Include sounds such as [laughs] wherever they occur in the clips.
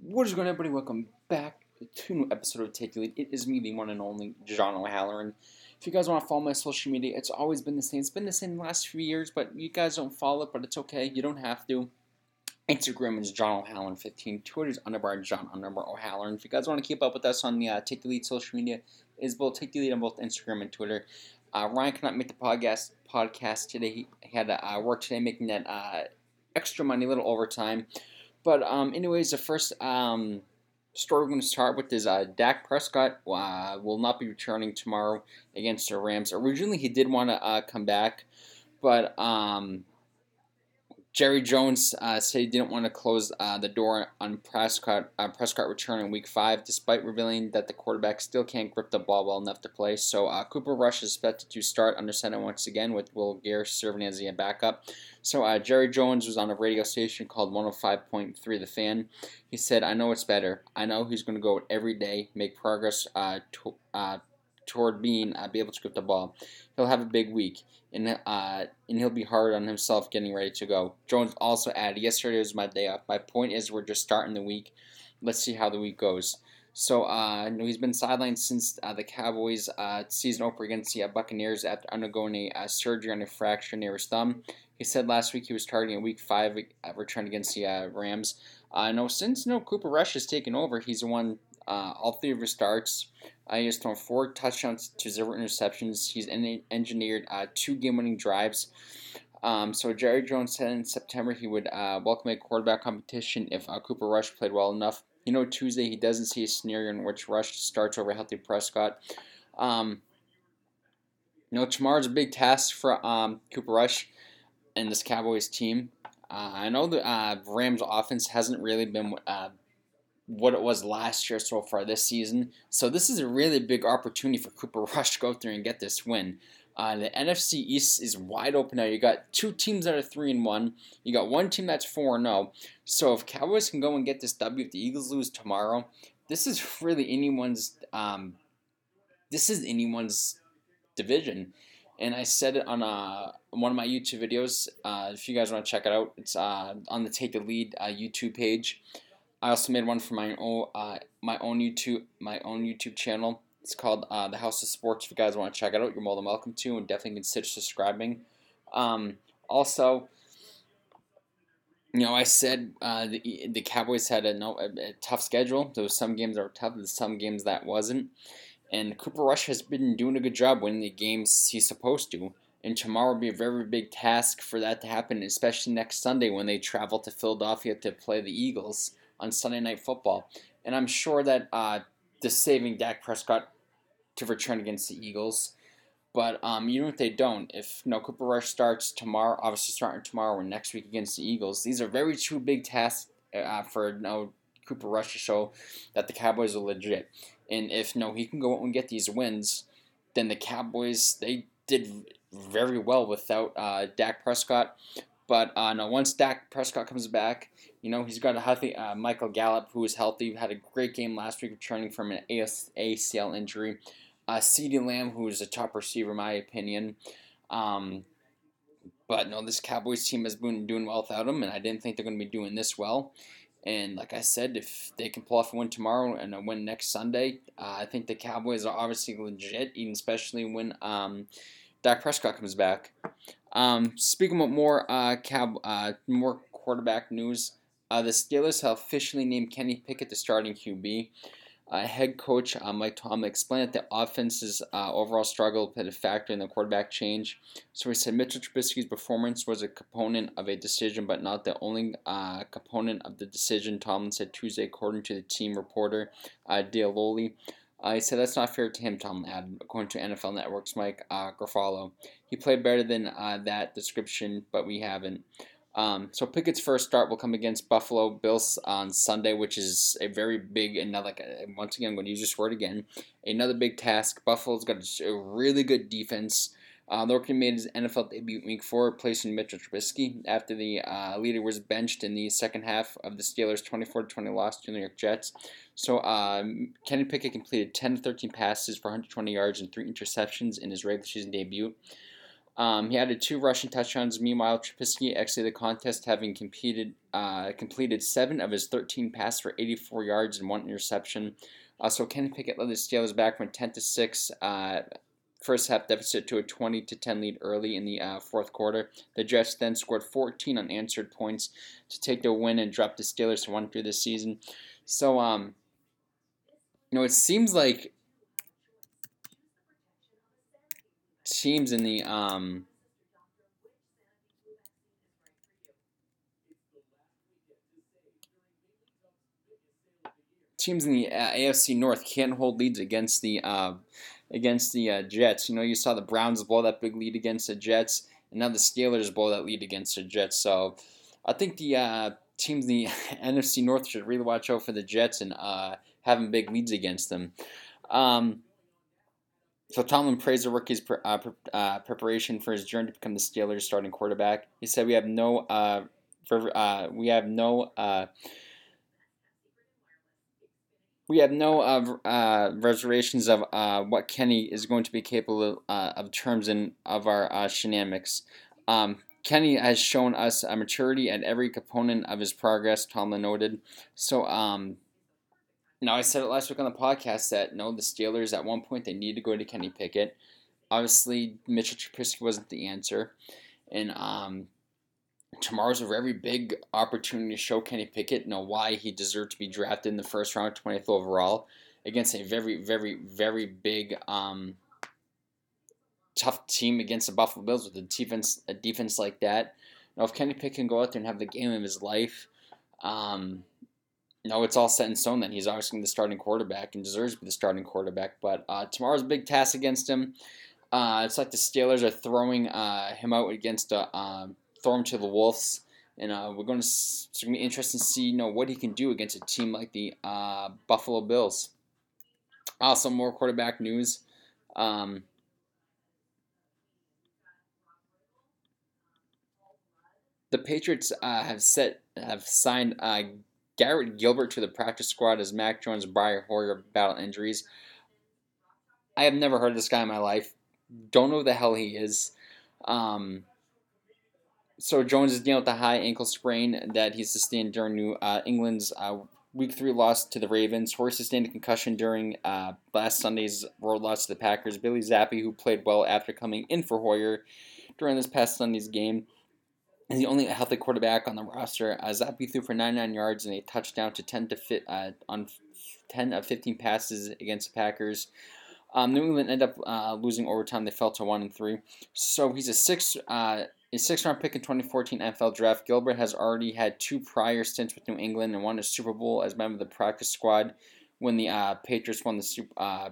What is going on, everybody? Welcome back to a new episode of Take the Lead. It is me, the one and only John O'Halloran. If you guys want to follow my social media, it's always been the same. It's been the same the last few years, but you guys don't follow it, but it's okay. You don't have to. Instagram is John O'Halloran 15. Twitter is underbar John underbar O'Halloran. If you guys want to keep up with us on the uh, Take the Lead social media, is both Take the Lead on both Instagram and Twitter. Uh, Ryan cannot make the podcast podcast today. He, he had to uh, work today, making that uh, extra money, a little overtime. But um, anyways, the first um, story we're going to start with is uh, Dak Prescott uh, will not be returning tomorrow against the Rams. Originally, he did want to uh, come back, but um, Jerry Jones uh, said he didn't want to close uh, the door on Prescott uh, Prescott return in Week Five, despite revealing that the quarterback still can't grip the ball well enough to play. So uh, Cooper Rush is expected to start under center once again, with Will Grier serving as the backup. So uh, Jerry Jones was on a radio station called 105.3 The Fan. He said, "I know it's better. I know he's going to go every day, make progress uh, to, toward being uh, be able to grip the ball. He'll have a big week, and uh, and he'll be hard on himself getting ready to go. Jones also added, "Yesterday was my day off. My point is, we're just starting the week. Let's see how the week goes." So uh, he's been sidelined since uh, the Cowboys' uh, season opener against the uh, Buccaneers after undergoing a uh, surgery on a fracture near his thumb. He said last week he was targeting a Week Five uh, return against the uh, Rams. Uh, no, since no Cooper Rush has taken over, he's won uh, all three of his starts. Uh, he has thrown four touchdowns to zero interceptions. He's en- engineered uh, two game-winning drives. Um, so Jerry Jones said in September he would uh, welcome a quarterback competition if uh, Cooper Rush played well enough. You know, Tuesday he doesn't see a scenario in which Rush starts over healthy Prescott. Um, you know, tomorrow's a big task for um, Cooper Rush and this Cowboys team. Uh, I know the uh, Rams offense hasn't really been uh, what it was last year so far this season. So this is a really big opportunity for Cooper [laughs] Rush to go through and get this win. Uh, the NFC East is wide open now. You got two teams that are three and one. You got one team that's four and zero. So if Cowboys can go and get this W, if the Eagles lose tomorrow, this is really anyone's. Um, this is anyone's division, and I said it on uh, one of my YouTube videos. Uh, if you guys want to check it out, it's uh, on the Take the Lead uh, YouTube page. I also made one for my own uh, my own YouTube my own YouTube channel. It's called uh, the House of Sports. If you guys want to check it out, you're more than welcome to, and definitely consider subscribing. Um, also, you know, I said uh, the the Cowboys had a, no, a, a tough schedule. There was some games that were tough, and some games that wasn't. And Cooper Rush has been doing a good job winning the games he's supposed to. And tomorrow will be a very big task for that to happen, especially next Sunday when they travel to Philadelphia to play the Eagles on Sunday Night Football. And I'm sure that uh, the saving Dak Prescott to return against the Eagles. But um, even if they don't, if know, Cooper Rush starts tomorrow, obviously starting tomorrow or next week against the Eagles, these are very two big tasks uh, for know, Cooper Rush to show that the Cowboys are legit. And if no, he can go out and get these wins, then the Cowboys they did very well without uh, Dak Prescott. But uh, no, once Dak Prescott comes back, you know he's got a healthy uh, Michael Gallup who is healthy. Had a great game last week, returning from an AS- ACL injury. Uh, CeeDee Lamb, who is a top receiver in my opinion. Um, but no, this Cowboys team has been doing well without him, and I didn't think they're going to be doing this well. And like I said, if they can pull off a win tomorrow and a win next Sunday, uh, I think the Cowboys are obviously legit, especially when um, Dak Prescott comes back. Um, speaking of more uh, cab, uh, more quarterback news, uh, the Steelers have officially named Kenny Pickett the starting QB. Uh, head coach uh, Mike Tomlin explained that the offense's uh, overall struggle played a factor in the quarterback change. So he said Mitchell Trubisky's performance was a component of a decision, but not the only uh, component of the decision. Tomlin said Tuesday, according to the team reporter uh, Dale Lolley. He said that's not fair to him, Tomlin added, according to NFL Network's Mike uh. He played better than uh, that description, but we haven't. Um, so Pickett's first start will come against Buffalo Bills on Sunday, which is a very big and like once again I'm going to use this word again, another big task. Buffalo's got a really good defense. Uh, Lorcan made his NFL debut week four, replacing Mitchell Trubisky after the uh, leader was benched in the second half of the Steelers' 24-20 loss to the New York Jets. So um, Kenny Pickett completed 10 13 passes for 120 yards and three interceptions in his regular season debut. Um, he added two rushing touchdowns. Meanwhile, Trubisky exited the contest having competed, uh, completed seven of his 13 passes for 84 yards and one interception. Uh, so Kenny Pickett led the Steelers back from 10 to 6 uh, first half deficit to a 20 to 10 lead early in the uh, fourth quarter. The Jets then scored 14 unanswered points to take the win and drop the Steelers to one through this season. So, um, you know, it seems like teams in the um, teams in the uh, AFC North can't hold leads against the uh, against the uh, Jets. You know, you saw the Browns blow that big lead against the Jets, and now the Steelers blow that lead against the Jets. So, I think the uh, teams in the [laughs] NFC North should really watch out for the Jets and uh, having big leads against them. Um, so Tomlin praised the rookie's uh, uh, preparation for his journey to become the Steelers' starting quarterback. He said, "We have no, uh, for, uh, we have no, uh, we have no uh, reservations of what Kenny is going to be capable of, of terms and of our shenanigans." Um, Kenny has shown us a maturity at every component of his progress. Tomlin noted. So, um, now, I said it last week on the podcast that no, the Steelers at one point they need to go to Kenny Pickett. Obviously, Mitchell Trubisky wasn't the answer, and um, tomorrow's a very big opportunity to show Kenny Pickett you know why he deserved to be drafted in the first round, 20th overall, against a very, very, very big, um, tough team against the Buffalo Bills with a defense, a defense like that. Now, if Kenny Pickett can go out there and have the game of his life, um, no, it's all set in stone that he's obviously the starting quarterback and deserves to be the starting quarterback. But uh, tomorrow's a big task against him. Uh, it's like the Steelers are throwing uh, him out against uh, um, throw him to the Wolves, and uh, we're going to it's going to be interesting to see you know what he can do against a team like the uh, Buffalo Bills. Also, more quarterback news. Um, the Patriots uh, have set have signed uh, Garrett Gilbert to the practice squad as Mac Jones and Brian Hoyer battle injuries. I have never heard of this guy in my life. Don't know who the hell he is. Um, so Jones is dealing with a high ankle sprain that he sustained during New uh, England's uh, Week Three loss to the Ravens. Hoyer sustained a concussion during uh, last Sunday's road loss to the Packers. Bailey Zappe, who played well after coming in for Hoyer during this past Sunday's game, is the only healthy quarterback on the roster. Uh, Zappe threw for 99 yards and a touchdown to 10 to fit uh, on 10 of 15 passes against the Packers. Um, New England ended up uh, losing overtime. They fell to one and three. So he's a six a six round pick in 2014 NFL draft. Gilbert has already had two prior stints with New England and won a Super Bowl as member of the practice squad when the uh, Patriots won the Super uh,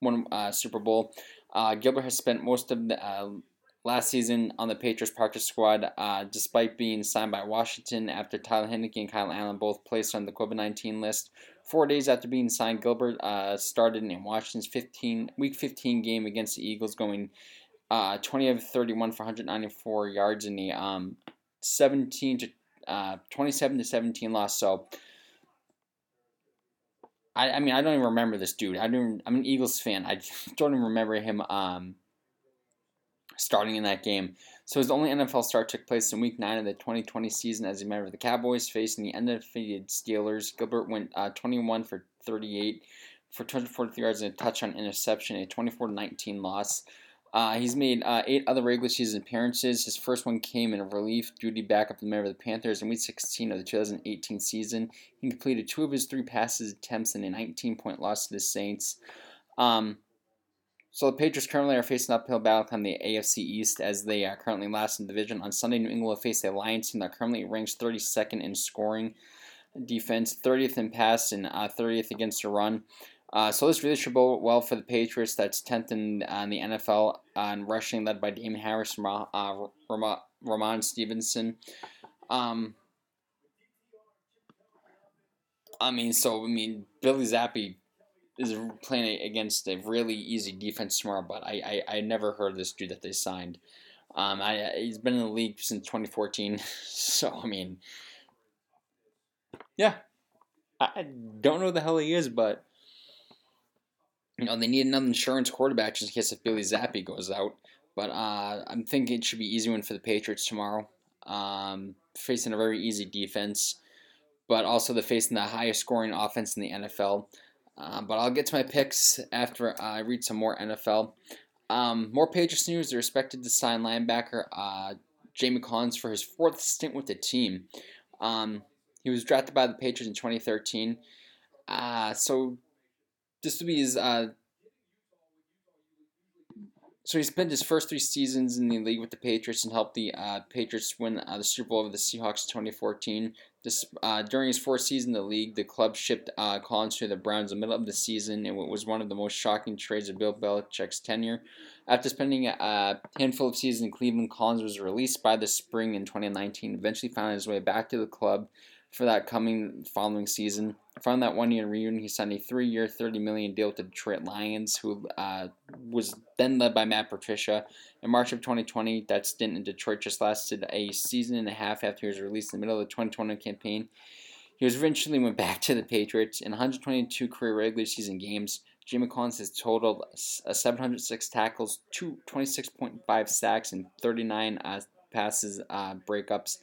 won uh, Super Bowl. Uh, Gilbert has spent most of the last season on the Patriots practice squad, uh, despite being signed by Washington after Tyler Heinicke and Kyle Allen both placed on the COVID 19 list. Four days after being signed, Gilbert uh, started in Washington's 15 Week 15 game against the Eagles, going uh, 20 of 31 for 194 yards in the um, 17 to uh, 27 to 17 loss. So. I, I mean, I don't even remember this dude. I don't. I'm an Eagles fan. I [laughs] don't even remember him um, starting in that game. So his only NFL start took place in Week 9 of the 2020 season as a member of the Cowboys facing the undefeated Steelers. Gilbert went uh, 21 for 38 for 243 yards and a touchdown interception, a 24-19 loss. Uh, he's made uh, eight other regular season appearances. His first one came in a relief duty backup member of the Panthers in Week 16 of the 2018 season. He completed two of his three passes attempts in a 19-point loss to the Saints. Um, so the Patriots currently are facing uphill battle on the AFC East as they are currently last in the division. On Sunday, New England will face the Lions team that currently ranks 32nd in scoring defense, 30th in pass, and uh, 30th against the run. Uh, so this really should bode well for the Patriots. That's 10th in, uh, in the NFL on rushing, led by Damien Harris, uh, Rhamondre Stevenson. Um, I mean, so I mean, Bailey Zappe is playing against a really easy defense tomorrow, but I, I, I never heard this dude that they signed. Um, I he's been in the league since 2014, [laughs] so I mean, yeah, I don't know the hell he is, but you know they need another insurance quarterback just in case if Bailey Zappe goes out. but uh, I'm thinking it should be easy one for the Patriots tomorrow. Um, facing a very easy defense, but also the facing the highest scoring offense in the NFL. Uh, but I'll get to my picks after I read some more NFL. Um, more Patriots news. They're expected to sign linebacker uh, Jamie Collins for his fourth stint with the team. Um, he was drafted by the Patriots in 2013. Uh, so this will be his uh, so he spent his first three seasons in the league with the Patriots and helped the uh, Patriots win uh, the Super Bowl over the Seahawks in 2014. This, uh, during his fourth season in the league, the club shipped uh, Collins to the Browns in the middle of the season, and it was one of the most shocking trades of Bill Belichick's tenure. After spending a handful of seasons in Cleveland, Collins was released by the spring in 2019, eventually found his way back to the club for that coming following season. From that one year reunion, he signed a three year, 30 million deal with the Detroit Lions, who uh, was then led by Matt Patricia. In March of 2020, that stint in Detroit just lasted a season and a half after he was released in the middle of the 2020 campaign. He was eventually went back to the Patriots. In 122 career regular season games, Jamie Collins has totaled 706 tackles, 26.5 sacks, and 39 uh, passes uh, breakups.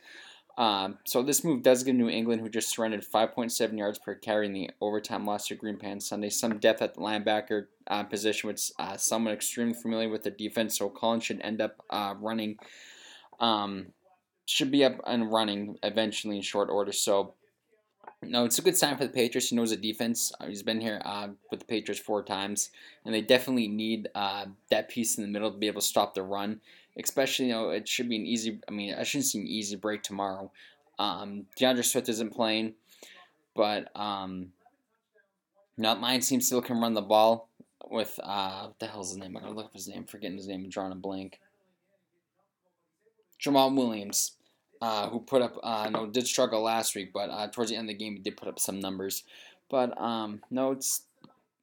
Um, so this move does give New England, who just surrendered 5.7 yards per carry in the overtime loss to Green Bay Sunday, some depth at the linebacker uh, position, which uh, someone extremely familiar with the defense. So Collins should end up uh, running, um, should be up and running eventually in short order. So no, it's a good sign for the Patriots. He knows the defense. Uh, he's been here uh, with the Patriots four times, and they definitely need uh, that piece in the middle to be able to stop the run especially you know it should be an easy. I mean, I shouldn't see an easy break tomorrow. Um, D'Andre Swift isn't playing, but um, not mine seems still can run the ball with uh, what the hell's his name? I'm gonna look up his name. Forgetting his name and drawing a blank. Jamaal Williams, uh, who put up uh, no did struggle last week, but uh, towards the end of the game he did put up some numbers. But um, no, it's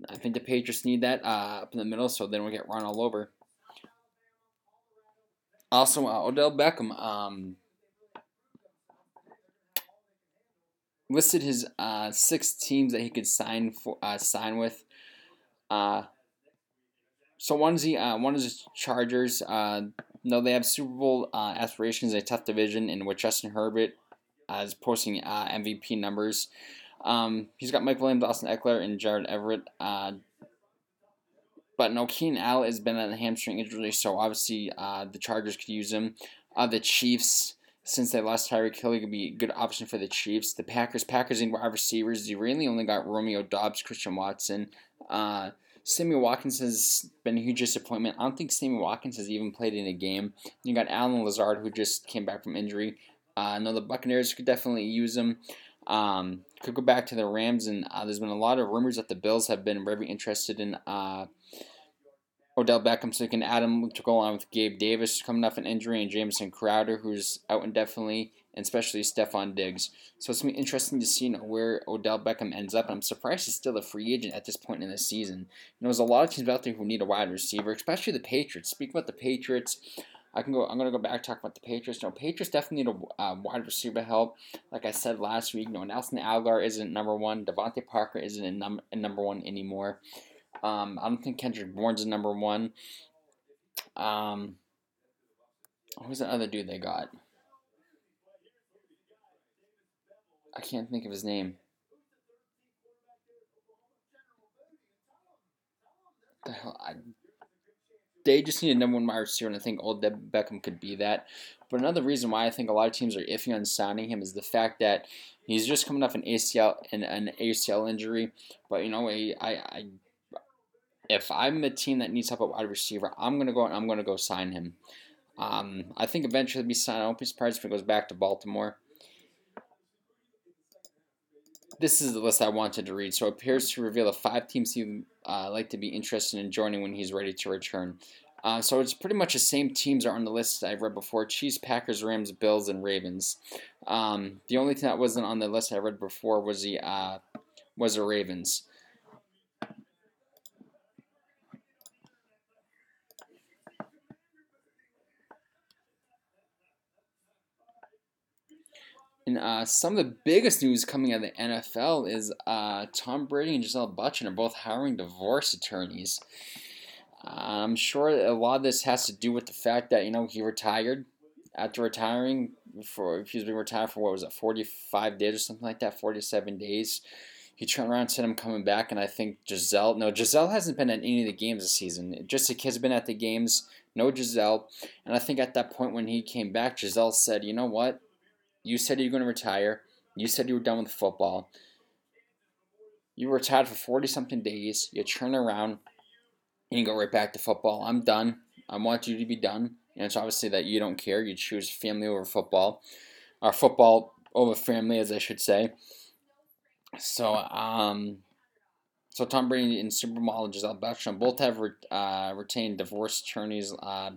I think the Patriots need that uh, up in the middle, so they don't get run all over. Also, uh, Odell Beckham um, listed his uh, six teams that he could sign for uh, sign with. Uh, so one is the uh, one is the Chargers. Uh, no, they have Super Bowl uh, aspirations. A tough division in which Justin Herbert uh, is posting uh, MVP numbers. Um, he's got Mike Williams, Austin Ekeler, and Gerald Everett. Uh, but no, Keenan Allen has been on the hamstring injury, so obviously uh, the Chargers could use him. Uh, the Chiefs, since they lost Tyreek Hill, could be a good option for the Chiefs. The Packers, Packers in wide receivers, they really only got Romeo Doubs, Christian Watson. Uh, Sammy Watkins has been a huge disappointment. I don't think Sammy Watkins has even played in a game. You got Allen Lazard, who just came back from injury. Uh, no, the Buccaneers could definitely use him. Um, could go back to the Rams, and uh, there's been a lot of rumors that the Bills have been very interested in uh, Odell Beckham, so you can add him to go along with Gabe Davis coming off an injury and Jamison Crowder, who's out indefinitely, and especially Stefon Diggs. So it's to be interesting to see you know, where Odell Beckham ends up. I'm surprised he's still a free agent at this point in the season. You know, there's a lot of teams out there who need a wide receiver, especially the Patriots. Speak about the Patriots. I can go. I'm gonna go back talk about the Patriots. No, Patriots definitely need a uh, wide receiver help. Like I said last week, no, Nelson Agholor isn't number one. DeVante Parker isn't in, num- number one anymore. Um, I don't think Kendrick Bourne's number one. Um, who's the other dude they got? I can't think of his name. The hell, I, they just need a number one wide receiver, and I think Odell Beckham could be that. But another reason why I think a lot of teams are iffy on signing him is the fact that he's just coming off an ACL and an ACL injury. But you know, I I if I'm a team that needs help at wide receiver, I'm gonna go and I'm gonna go sign him. Um, I think eventually be signed. I won't be surprised if he goes back to Baltimore. This is the list I wanted to read. So it appears to reveal the five teams he'd uh, like to be interested in joining when he's ready to return. Uh, so it's pretty much the same teams are on the list I've read before: Chiefs, Packers, Rams, Bills, and Ravens. Um, the only thing that wasn't on the list I read before was the uh, was the Ravens. And uh, some of the biggest news coming out of the NFL is uh, Tom Brady and Gisele Bündchen are both hiring divorce attorneys. I'm sure a lot of this has to do with the fact that you know he retired after retiring for he's been retired for what was it 45 days or something like that 47 days. He turned around and said i'm coming back and i think gisele no gisele hasn't been at any of the games this season. Just the kids been at the games no gisele and i think at that point when he came back gisele said you know what you said you were going to retire. You said you were done with football. You were retired for 40 something days. You turn around and you go right back to football. I'm done. I want you to be done. And it's obviously that you don't care. You choose family over football, or football over family, as I should say. So, um, so Tom Brady and supermodel Gisele Bündchen both have re- uh, retained divorce attorneys. Uh,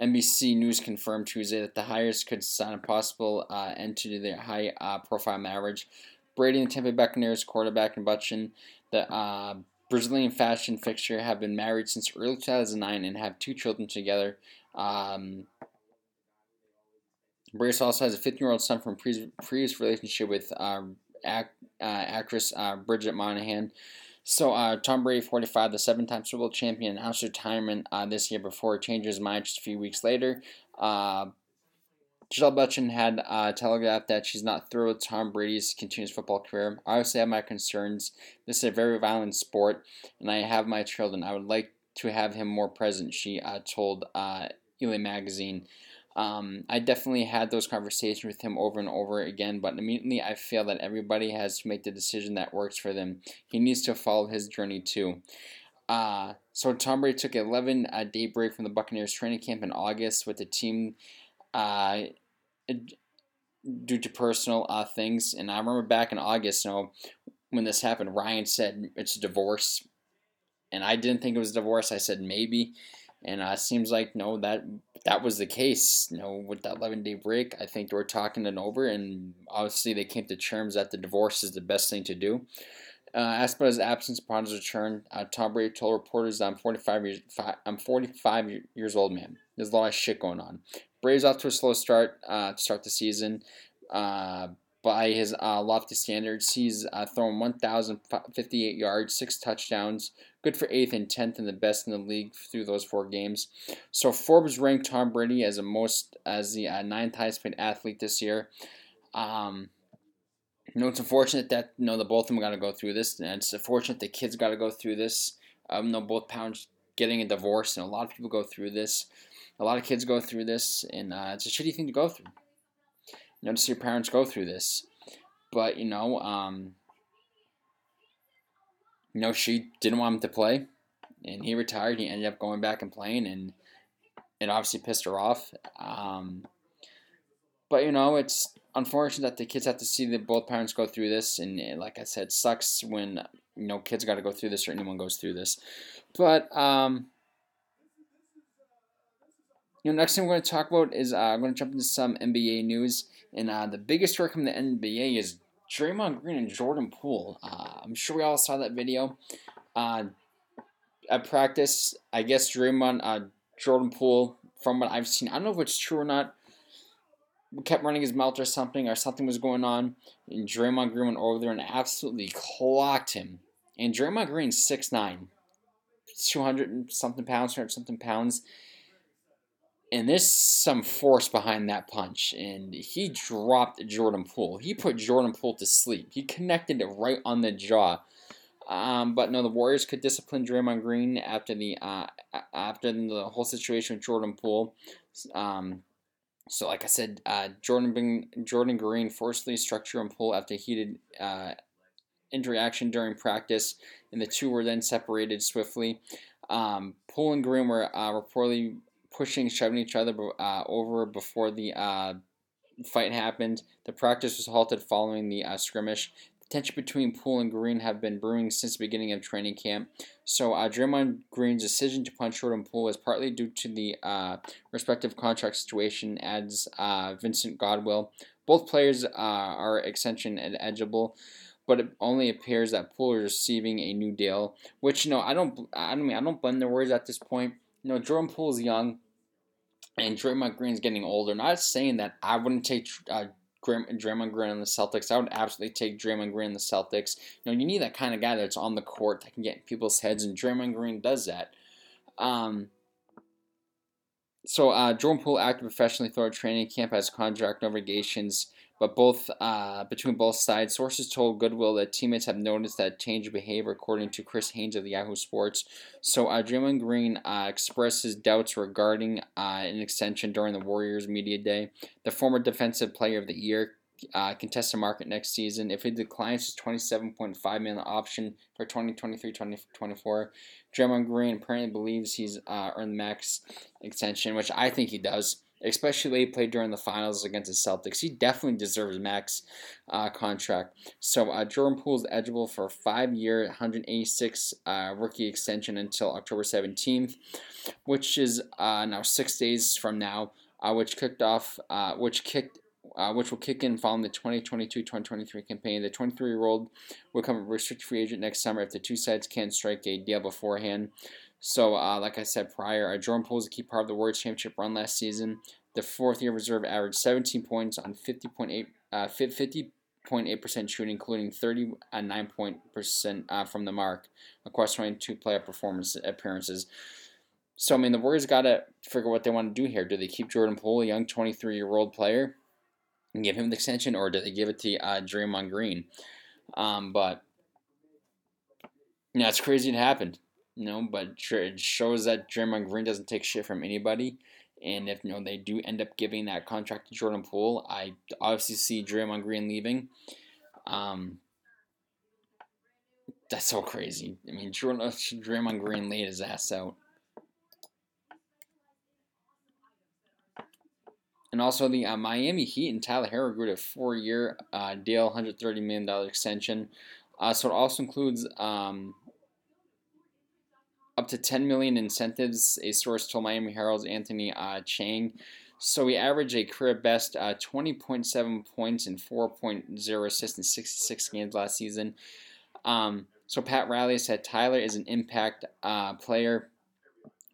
NBC News confirmed Tuesday that the hires could sign a possible uh, end to their high-profile uh, marriage. Brady and Tampa Buccaneers quarterback and Bündchen, the uh, Brazilian fashion fixture have been married since early 2009 and have two children together. Um, Brace also has a 15 year old son from pre- previous relationship with uh, uh, actress uh, Bridget Moynahan. So, uh, Tom Brady, 45, the seven time Super Bowl champion, announced retirement uh, this year before he changed his mind just a few weeks later. Uh, Gisele Bündchen had uh, telegraphed that she's not thrilled with Tom Brady's continuous football career. I obviously have my concerns. This is a very violent sport, and I have my children. I would like to have him more present, she uh, told uh, LA Magazine. Um, I definitely had those conversations with him over and over again, but immediately I feel that everybody has to make the decision that works for them. He needs to follow his journey too. Uh, so Tom Brady took an 11 uh, day break from the Buccaneers training camp in August with the team uh, due to personal uh, things. And I remember back in August, you know, when this happened, Ryan said it's a divorce, and I didn't think it was a divorce. I said maybe, and uh, it seems like no, that that was the case. You know, with that 11 day break, I think they were talking it over, and obviously they came to terms that the divorce is the best thing to do. Uh, asked about his absence upon his return, uh, Tom Brady told reporters, "I'm 45 years. I'm 45 years old, man. There's a lot of shit going on. Braves off to a slow start uh, to start the season. Uh, by his uh, lofty standards, he's uh, thrown 1,058 yards, six touchdowns, good for eighth and tenth, and the best in the league through those four games. So Forbes ranked Tom Brady as a most as the uh, ninth highest paid athlete this year. Um, you know, it's unfortunate that you know the both of them got to go through this, and it's unfortunate the kids got to go through this. Um, you know, both parents getting a divorce, and a lot of people go through this. A lot of kids go through this, and uh, it's a shitty thing to go through. See your parents go through this. But, you know, um, you know, she didn't want him to play, and he retired. He ended up going back and playing, and it obviously pissed her off. Um, but, you know, it's unfortunate that the kids have to see that both parents go through this, and like I said, sucks when, you know, kids got to go through this or anyone goes through this. But, um, you know, next thing we're going to talk about is uh, I'm going to jump into some NBA news, and uh, the biggest story from the NBA is Draymond Green and Jordan Poole. Uh, I'm sure we all saw that video. Uh, at practice, I guess Draymond, uh, Jordan Poole, from what I've seen, I don't know if it's true or not, kept running his mouth or something, or something was going on, and Draymond Green went over there and absolutely clocked him. And Draymond Green's 6'9", 200 something pounds, 200 something pounds and there's some force behind that punch. And he dropped Jordan Poole. He put Jordan Poole to sleep. He connected it right on the jaw. Um, but no, the Warriors could discipline Draymond Green after the uh, after the whole situation with Jordan Poole. Um, so, like I said, uh, Jordan Jordan Green forcibly struck Jordan Poole after heated uh, interaction during practice, and the two were then separated swiftly. Um, Poole and Green were uh, reportedly pushing, shoving each other uh, over before the uh, fight happened. The practice was halted following the uh, skirmish. The tension between Poole and Green have been brewing since the beginning of training camp. So, uh, Draymond Green's decision to punch Jordan Poole is partly due to the uh, respective contract situation, adds uh, Vincent Goodwill. Both players uh, are extension and eligible but it only appears that Poole is receiving a new deal. Which you know, I don't, I mean, I don't blend the words at this point. You know, Jordan Poole is young and Draymond Green's getting older. Not saying that I wouldn't take uh, Draymond Green on the Celtics. I would absolutely take Draymond Green on the Celtics. You know, you need that kind of guy that's on the court that can get people's heads, and Draymond Green does that. Um, so uh, Jordan Poole acted professionally throughout training camp as contract notifications, but both uh, between both sides, sources told Goodwill that teammates have noticed that change of behavior, according to Chris Haynes of the Yahoo Sports. So uh, Draymond Green uh, expressed his doubts regarding uh, an extension during the Warriors media day. The former Defensive Player of the Year uh, contested market next season. If he declines his 27.5 million option for 2023-2024, Draymond Green apparently believes he's uh, earned max extension, which I think he does. Especially he played during the finals against the Celtics, he definitely deserves max uh, contract. So uh, Jordan Poole is eligible for a five-year, 186 uh, rookie extension until October 17th, which is uh, now six days from now. Uh, which kicked off, uh, which kicked uh, which will kick in following the 2022-2023 campaign. The 23-year-old will become a restricted free agent next summer if the two sides can't strike a deal beforehand. So, uh, like I said prior, uh, Jordan Poole is a key part of the World Championship run last season. The fourth-year reserve averaged 17 points on 50.8 uh, 50.8% shooting, including 39% uh, from the mark across 22 playoff performance appearances. So, I mean, the Warriors got to figure what they want to do here. Do they keep Jordan Poole, a young 23 year old player, and give him the extension, or do they give it to uh, Draymond Green? Um, but you know, it's crazy it happened. You know, but it shows that Draymond Green doesn't take shit from anybody. And if you know they do end up giving that contract to Jordan Poole, I obviously see Draymond Green leaving. Um, that's so crazy. I mean, Jordan, [laughs] Draymond Green laid his ass out. And also the uh, Miami Heat and Tyler Herro agreed a four-year uh, deal, $130 million extension. Uh, so it also includes um, up to 10 million incentives. A source told Miami Herald's Anthony uh, Chiang. So he averaged a career best uh, 20.7 points and 4.0 assists in 66 games last season. Um, so Pat Riley said Tyler is an impact uh, player.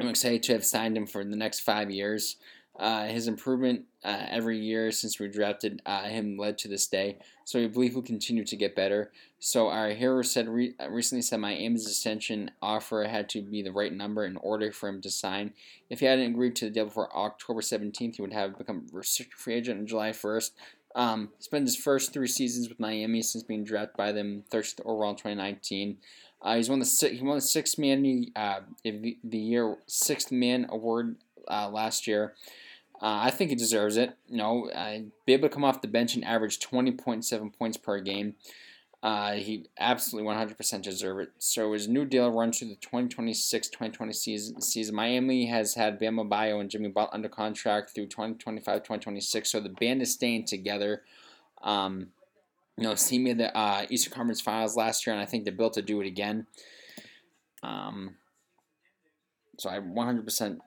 I'm excited to have signed him for the next five years. Uh, his improvement uh, every year since we drafted uh, him led to this day. So we believe he'll continue to get better. So our Herro said re- uh, recently said my Miami's extension offer had to be the right number in order for him to sign. If he hadn't agreed to the deal before October 17th, he would have become restricted free agent on July 1st. Um, spent his first three seasons with Miami since being drafted by them 30th overall in 2019. Uh, he's won the he won the sixth man uh, the year sixth man award uh, last year. Uh, I think he deserves it. You know, uh, be able to come off the bench and average 20.7 points per game. Uh, he absolutely 100% deserves it. So his new deal runs through the 2026-2020 season. season. Miami has had Bam Adebayo and Jimmy Butler under contract through 2025-2026. So the band is staying together. Um, you know, he made the uh, Eastern Conference Finals last year, and I think they're built to do it again. Um, so I 100%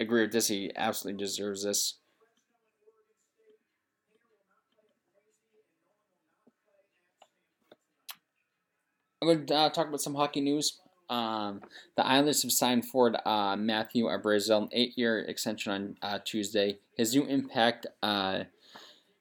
agree with this. He absolutely deserves this. I'm going to uh, talk about some hockey news. Um, the Islanders have signed forward uh, Matthew Barzal, an eight-year extension on uh, Tuesday. His new impact uh,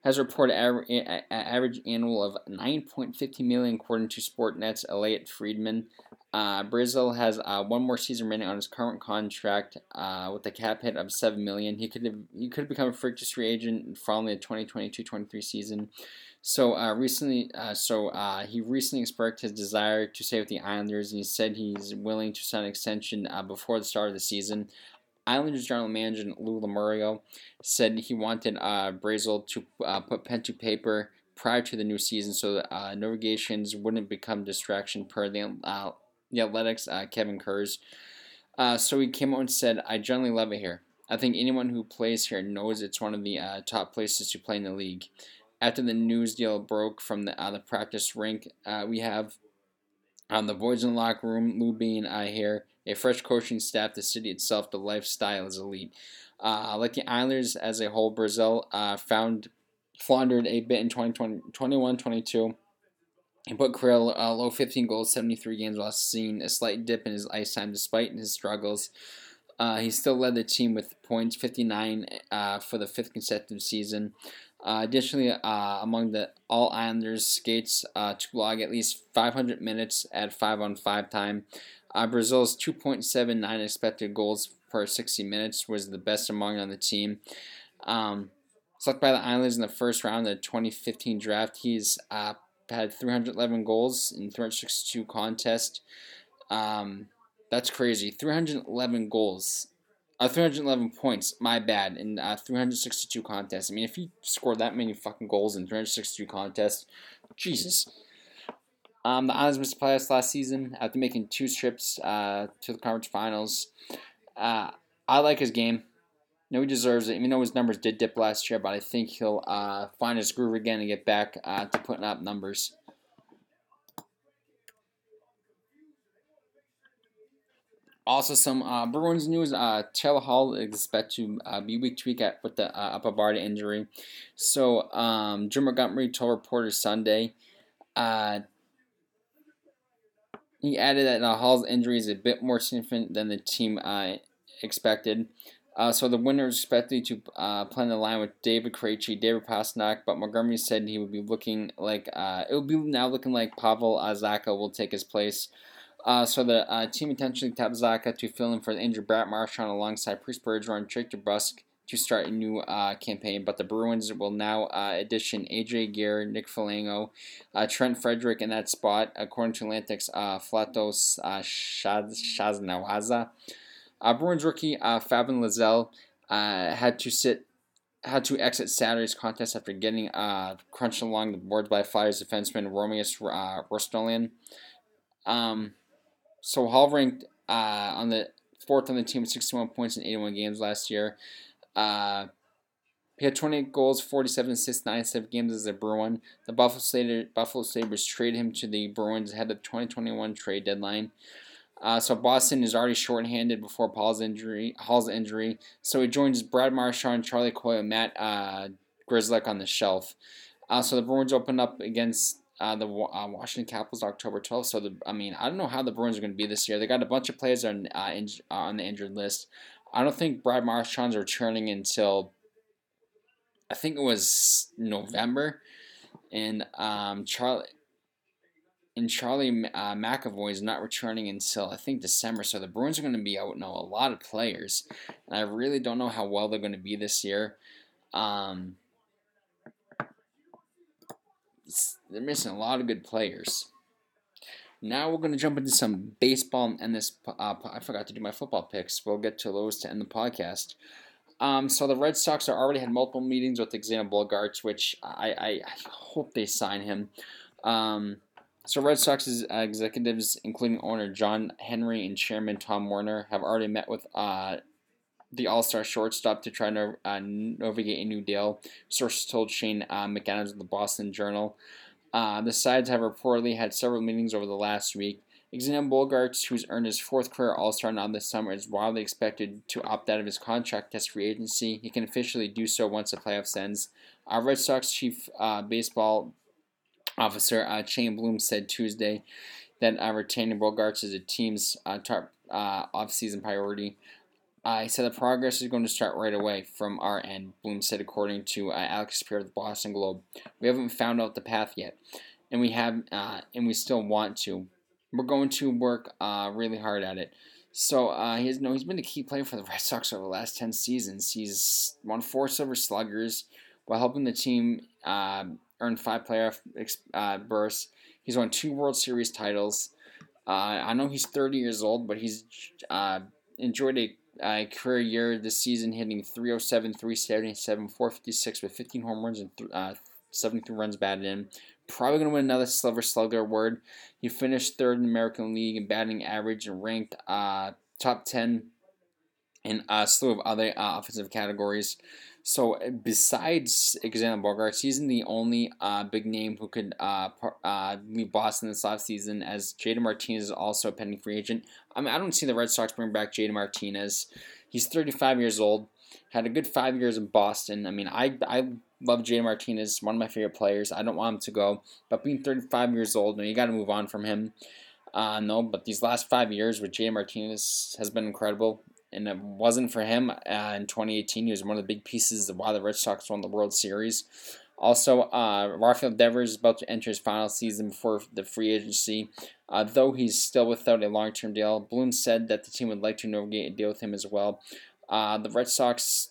has reported aver- average annual of 9.50 million, according to Sportnet's Elliotte Friedman. Uh, Barzal has uh, one more season remaining on his current contract uh, with a cap hit of seven million. He could have, he could become a free agent following the 2022-23 season. So uh, recently, uh, so uh, he recently expressed his desire to stay with the Islanders, and he said he's willing to sign an extension before the start of the season. Islanders general manager Lou Lamoriello said he wanted uh, to put pen to paper prior to the new season so that navigations wouldn't become distraction per the the Athletics, uh, Kevin Kurz. Uh, so he came out and said, I generally love it here. I think anyone who plays here knows it's one of the uh, top places to play in the league. After the news deal broke from the, uh, the practice rink, uh, we have um, the boys in the locker room, Lou uh, here, a fresh coaching staff, the city itself, the lifestyle is elite. Uh, like the Islanders as a whole, Barzal found floundered a bit in 2021 22 he put Krill uh, low 15 goals, 73 games while seeing a slight dip in his ice time despite his struggles. Uh, he still led the team with points, 59 uh, for the fifth consecutive season. Uh, additionally, uh, among the All Islanders skates uh, to log at least 500 minutes at 5 on 5 time. Uh, Barzal's 2.79 expected goals per 60 minutes was the best among on the team. Um, selected by the Islanders in the first round of the 2015 draft, he's had 311 goals in 362 contests. Um, that's crazy. 311 goals. Uh, 311 points, my bad, in uh, 362 contests. I mean, if he scored that many fucking goals in 362 contests, Jesus. Um, the Islanders missed the playoffs last season after making two trips uh, to the conference finals. Uh, I like his game. No, he deserves it. Even though his numbers did dip last year, but I think he'll uh, find his groove again and get back uh, to putting up numbers. Also, some uh, Bruins news. Uh, Taylor Hall is expected to uh, be week to week at, with the uh, upper body injury. So, um, Jim Montgomery told reporters Sunday. Uh, he added that uh, Hall's injury is a bit more significant than the team uh, expected. Uh, so the winner is expected to uh, play in the line with David Krejci, David Pastrnak, but Montgomery said he would be looking like uh, it would be now looking like Pavel Zacha will take his place. Uh, so the uh, team intentionally tapped Zacha to fill in for the injured Brad Marchand alongside Patrice Bergeron Jake DeBrusk to start a new uh, campaign. But the Bruins will now uh, addition AJ Greer, Nick Foligno, uh, Trent Frederic in that spot, according to Atlantic's uh, Flatos uh, Shinzawa. Uh, Bruins rookie uh, Fabian Lysell uh, had to sit had to exit Saturday's contest after getting uh, crunched along the boards by Flyers defenseman Rasmus uh, Ristolainen. Um, so Hall ranked uh, on the fourth on the team with 61 points in 81 games last year. Uh, he had 28 goals, 47 assists, 97 games as a Bruin. The Buffalo, Sabres, Buffalo Sabres traded him to the Bruins ahead of the 2021 trade deadline. Uh, so Boston is already shorthanded before Paul's injury, Hall's injury. So he joins Brad Marchand, Charlie Coyle, and Matt uh, Grzelcyk on the shelf. Uh, so the Bruins open up against uh, the uh, Washington Capitals October 12th. So the, I mean, I don't know how the Bruins are going to be this year. They got a bunch of players on uh, in, uh, on the injured list. I don't think Brad Marchand's returning until I think it was November, and um, Charlie and Charlie uh, McAvoy is not returning until I think December. So the Bruins are going to be out now a lot of players, and I really don't know how well they're going to be this year. Um, they're missing a lot of good players. Now we're going to jump into some baseball and this. Uh, I forgot to do my football picks. We'll get to those to end the podcast. Um, so the Red Sox are already had multiple meetings with Xander Bogaerts, which I, I, I hope they sign him. Um, so Red Sox executives, including owner John Henry and chairman Tom Werner, have already met with uh, the All Star shortstop to try to uh, navigate a new deal. Sources told Shane uh, McAdams of the Boston Journal. Uh, the sides have reportedly had several meetings over the last week. Xander Bogaerts, who's earned his fourth career All Star nod this summer, is widely expected to opt out of his contract as free agency. He can officially do so once the playoffs ends. Our Red Sox chief uh, baseball officer uh, Chaim Bloom said Tuesday that uh, retaining Bogaerts is the team's uh, top uh, offseason priority. I said the progress is going to start right away from our end, Bloom said, according to uh, Alex Speier of the Boston Globe. We haven't found out the path yet, and we have, uh, and we still want to. We're going to work uh, really hard at it. So uh, he's no, he's been a key player for the Red Sox over the last ten seasons. He's won four Silver Sluggers while helping the team uh, earn five playoff uh, berths. He's won two World Series titles. I know he's 30 years old, but he's enjoyed a uh, career year this season, hitting 307, 377, 456 with 15 home runs and uh, 73 runs batted in. Probably going to win another Silver Slugger award. He finished third in American League in batting average and ranked uh, top 10 in a slew of other uh, offensive categories. So uh, besides Alexander Bogaerts, he's the only uh, big name who could uh, uh, leave Boston this offseason as JD Martinez is also a pending free agent. I mean, I don't see the Red Sox bring back JD Martinez. He's 35 years old, had a good five years in Boston. I mean, I, I love JD Martinez, one of my favorite players. I don't want him to go, but being 35 years old, you got to move on from him. Uh, no, but these last five years with JD Martinez has been incredible and it wasn't for him uh, in 2018. He was one of the big pieces of why the Red Sox won the World Series. Also, uh, Rafael Devers is about to enter his final season before the free agency. Uh, though he's still without a long term deal, Bloom said that the team would like to negotiate a deal with him as well. Uh, the Red Sox,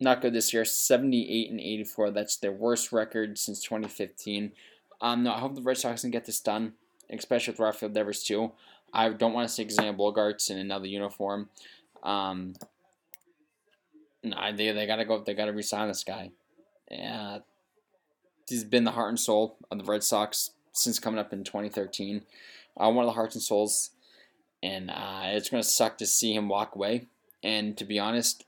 not good this year, 78 and 84. That's their worst record since 2015. Um, no, I hope the Red Sox can get this done, especially with Rafael Devers, too. I don't want to see Xander Bogaerts in another uniform. Um, no, they, they gotta go. They gotta resign this guy. Yeah, he's been the heart and soul of the Red Sox since coming up in 2013. Uh, one of the hearts and souls, and uh, it's gonna suck to see him walk away. And to be honest,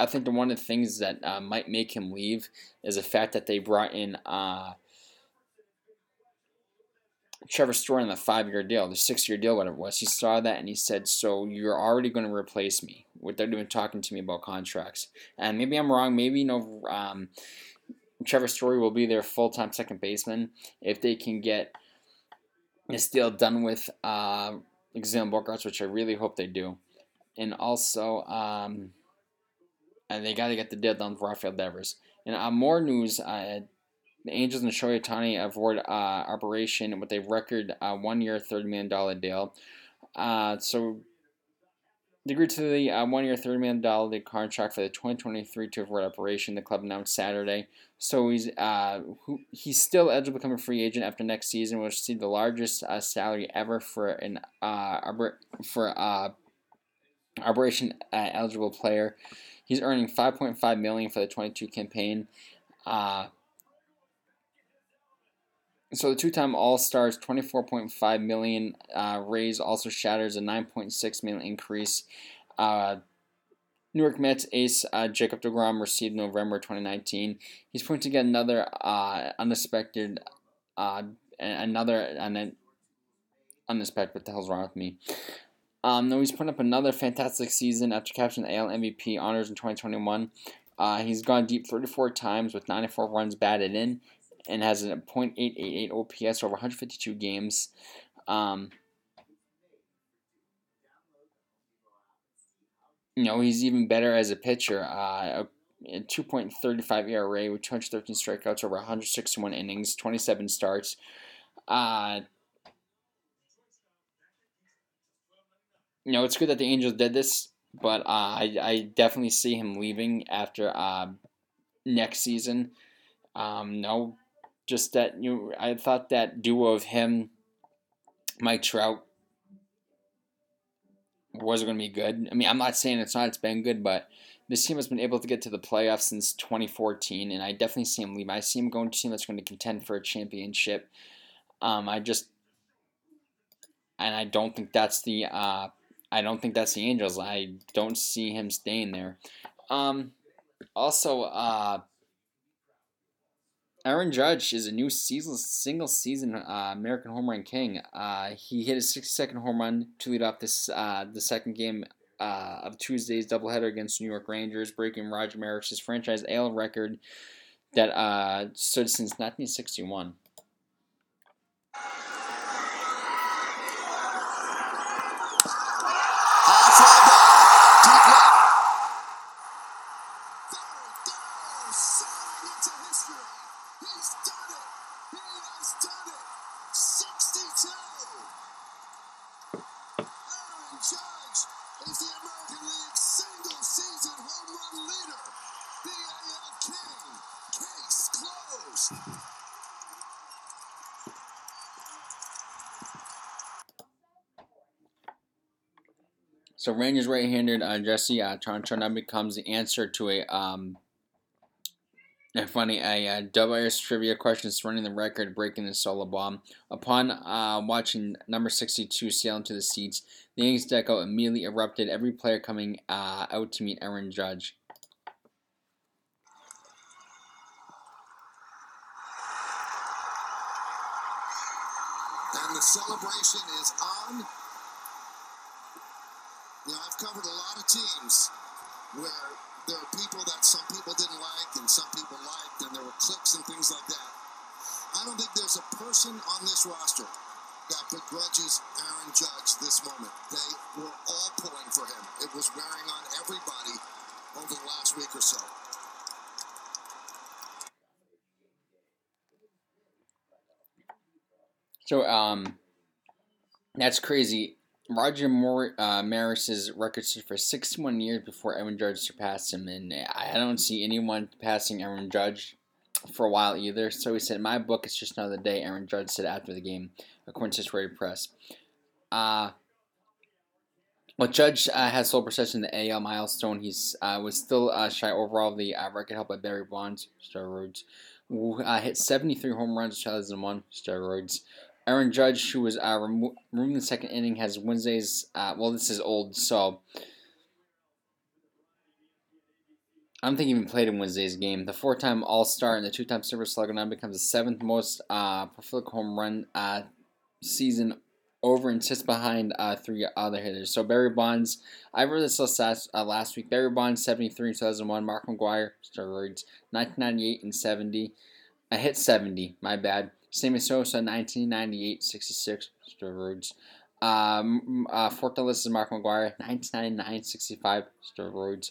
I think the one of the things that uh, might make him leave is the fact that they brought in uh, Trevor Story on the five year deal, the six year deal, whatever it was. He saw that and he said, So you're already going to replace me without even talking to me about contracts. And maybe I'm wrong. Maybe, you know, um, Trevor Story will be their full time second baseman if they can get this deal done with uh, Xander Bogaerts, which I really hope they do. And also, um, and they got to get the deal done with Rafael Devers. And uh, more news. Uh, the Angels and Shohei Ohtani avoid uh, operation with a record uh, one year, $30 million deal. Uh, so, they agreed to the uh, one year, $30 million contract for the 2023 to avoid operation, the club announced Saturday. So, he's uh, who, he's still eligible to become a free agent after next season, which will see the largest uh, salary ever for an uh, for uh, operation uh, eligible player. He's earning 5.5 million for the 22 campaign. Uh, so the two-time All-Stars 24.5 million uh, raise also shatters a 9.6 million increase. Uh, New York Mets ace uh, Jacob DeGrom received November 2019. He's putting together another uh, unexpected, uh, another an unexpected. What the hell's wrong with me? Um, no, he's putting up another fantastic season after capturing the AL MVP honors in 2021. Uh, he's gone deep 34 times with 94 runs batted in and has a .888 OPS over 152 games. Um, you know, he's even better as a pitcher. Uh, a 2.35 ERA with 213 strikeouts over 161 innings, 27 starts. Uh, you know, it's good that the Angels did this, but uh, I, I definitely see him leaving after uh, next season. Um, no just that you I thought that duo of him, Mike Trout, was going to be good. I mean, I'm not saying it's not. It's been good, but this team has been able to get to the playoffs since 2014, and I definitely see him leave. I see him going to a team that's going to contend for a championship. Um, I just, and I don't think that's the. Uh, I don't think that's the Angels. I don't see him staying there. Um, also, uh, Aaron Judge is a new single season uh, American home run king. Uh, he hit a 60 second home run to lead off this uh, the second game uh, of Tuesday's doubleheader against New York Rangers, breaking Roger Maris's franchise AL record that uh, stood since 1961. Rangers right-handed uh, Jesse uh, Toronto becomes the answer to a um, a funny a uh, double trivia question surrounding the record breaking the solo bomb. Upon uh, watching number 62 sail into the seats, the Yankees deco immediately erupted. Every player coming uh, out to meet Aaron Judge. And the celebration is on. You know, I've covered a lot of teams where there are people that some people didn't like and some people liked, and there were cliques and things like that. I don't think there's a person on this roster that begrudges Aaron Judge this moment. They were all pulling for him. It was wearing on everybody over the last week or so. So um that's crazy. Roger Moore, uh, Maris's record stood for 61 years before Aaron Judge surpassed him, and I don't see anyone passing Aaron Judge for a while either. So he said, my book, is just another day." Aaron Judge said after the game, according to Associated Press. Uh, well, Judge uh, has sole possession of the AL milestone. He's uh, was still uh, shy overall of the uh, record held by Barry Bonds, steroids, uh, hit 73 home runs in 2001, steroids. Aaron Judge, who was uh, remo- removed in the second inning, has Wednesday's. Uh, well, this is old, so I don't think he even played in Wednesday's game. The four-time All-Star and the two-time Silver Slugger now becomes the seventh most uh, prolific home run uh, season over and sits behind uh, three other hitters. So Barry Bonds, I read this last, uh, last week. Barry Bonds, 73 in 2001. Mark McGwire, steroids, 1998 and 70. I hit 70, my bad. Sammy Sosa, 1998, 66, steroids. Um, uh, is Mark McGwire, 1999, 65, steroids.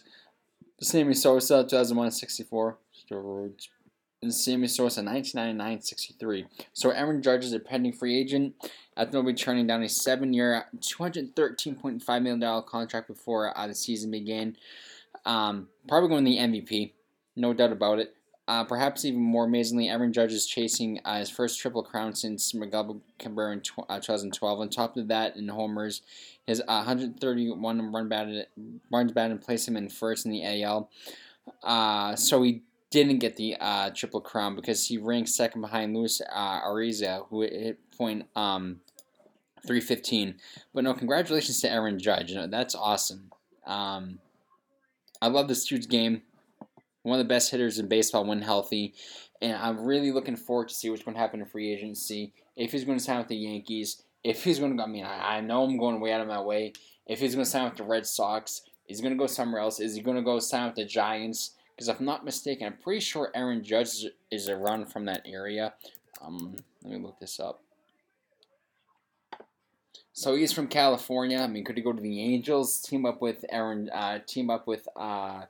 Sammy Sosa, 2001, 64, steroids. And Sammy Sosa, 1999, 63. So Aaron Judge is a pending free agent. I think he'll be turning down a seven-year, $213.5 million contract before uh, the season began. Um, probably going to the MVP, no doubt about it. Uh, perhaps even more amazingly, Aaron Judge is chasing uh, his first triple crown since Miguel Cabrera in tw- uh, 2012. On top of that, in homers, his 131 run batted runs batted placed him in first in the AL. Uh, so he didn't get the uh, triple crown because he ranked second behind Luis uh, Arraez, who hit point um, 315. But no, congratulations to Aaron Judge. You know, that's awesome. Um, I love this dude's game one of the best hitters in baseball when healthy. And I'm really looking forward to see what's going to happen in free agency. If he's going to sign with the Yankees, if he's going to, I mean, I, I know I'm going way out of my way. If he's going to sign with the Red Sox, is he going to go somewhere else? Is he going to go sign with the Giants? Because if I'm not mistaken, I'm pretty sure Aaron Judge is, a run from that area. Um, let me look this up. So he's from California. I mean, could he go to the Angels? Team up with Aaron. Uh, team up with uh,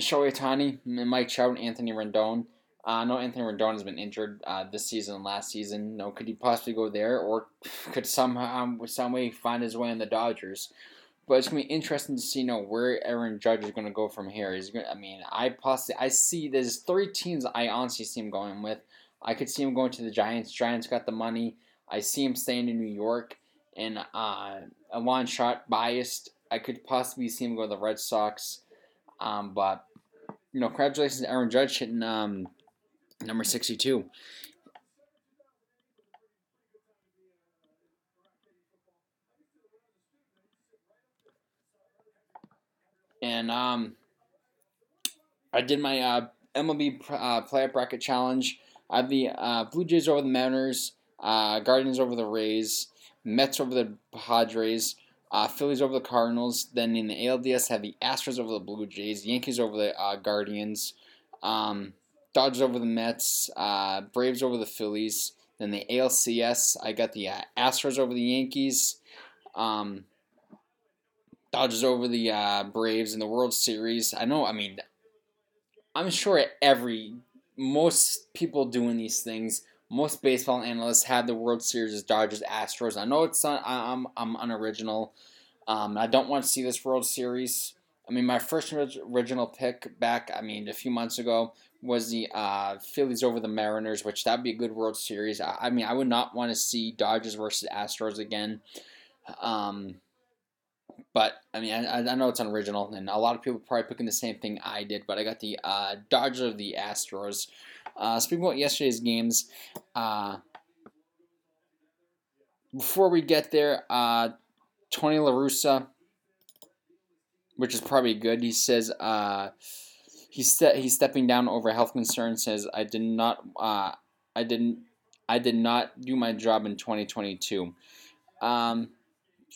Shohei Ohtani, Mike Trout, Anthony Rendon. Uh, no, Anthony Rendon has been injured uh, this season last season. No, could he possibly go there, or [laughs] could somehow, some way, find his way in the Dodgers? But it's gonna be interesting to see, you know, where Aaron Judge is gonna go from here. He's gonna, I mean, I possibly, I see there's three teams I honestly see him going with. I could see him going to the Giants. Giants got the money. I see him staying in New York, and uh, a long shot biased. I could possibly see him go to the Red Sox. Um, but you know, congratulations to Aaron Judge hitting um, number 62. And um, I did my uh, MLB uh, playoff bracket challenge. I have the uh, Blue Jays over the Mariners, uh, Guardians over the Rays, Mets over the Padres, uh, Phillies over the Cardinals. Then in the ALDS, have the Astros over the Blue Jays, Yankees over the uh, Guardians, um, Dodgers over the Mets, uh, Braves over the Phillies. Then the ALCS, I got the uh, Astros over the Yankees, um, Dodgers over the uh, Braves in the World Series. I know, I mean, I'm sure every most people doing these things most baseball analysts have the World Series as Dodgers Astros. I know it's not, I'm I'm unoriginal. Um, I don't want to see this World Series. I mean, my first original pick back, I mean, a few months ago was the uh, Phillies over the Mariners, which that'd be a good World Series. I, I mean, I would not want to see Dodgers versus Astros again. Um, but I mean, I, I know it's unoriginal, and a lot of people probably picking the same thing I did. But I got the uh, Dodgers of the Astros. Uh, speaking about yesterday's games, uh, before we get there, uh, Tony La Russa, which is probably good. He says uh, he's ste- he's stepping down over health concerns. Says I did not uh, I didn't I did not do my job in 2022. Um,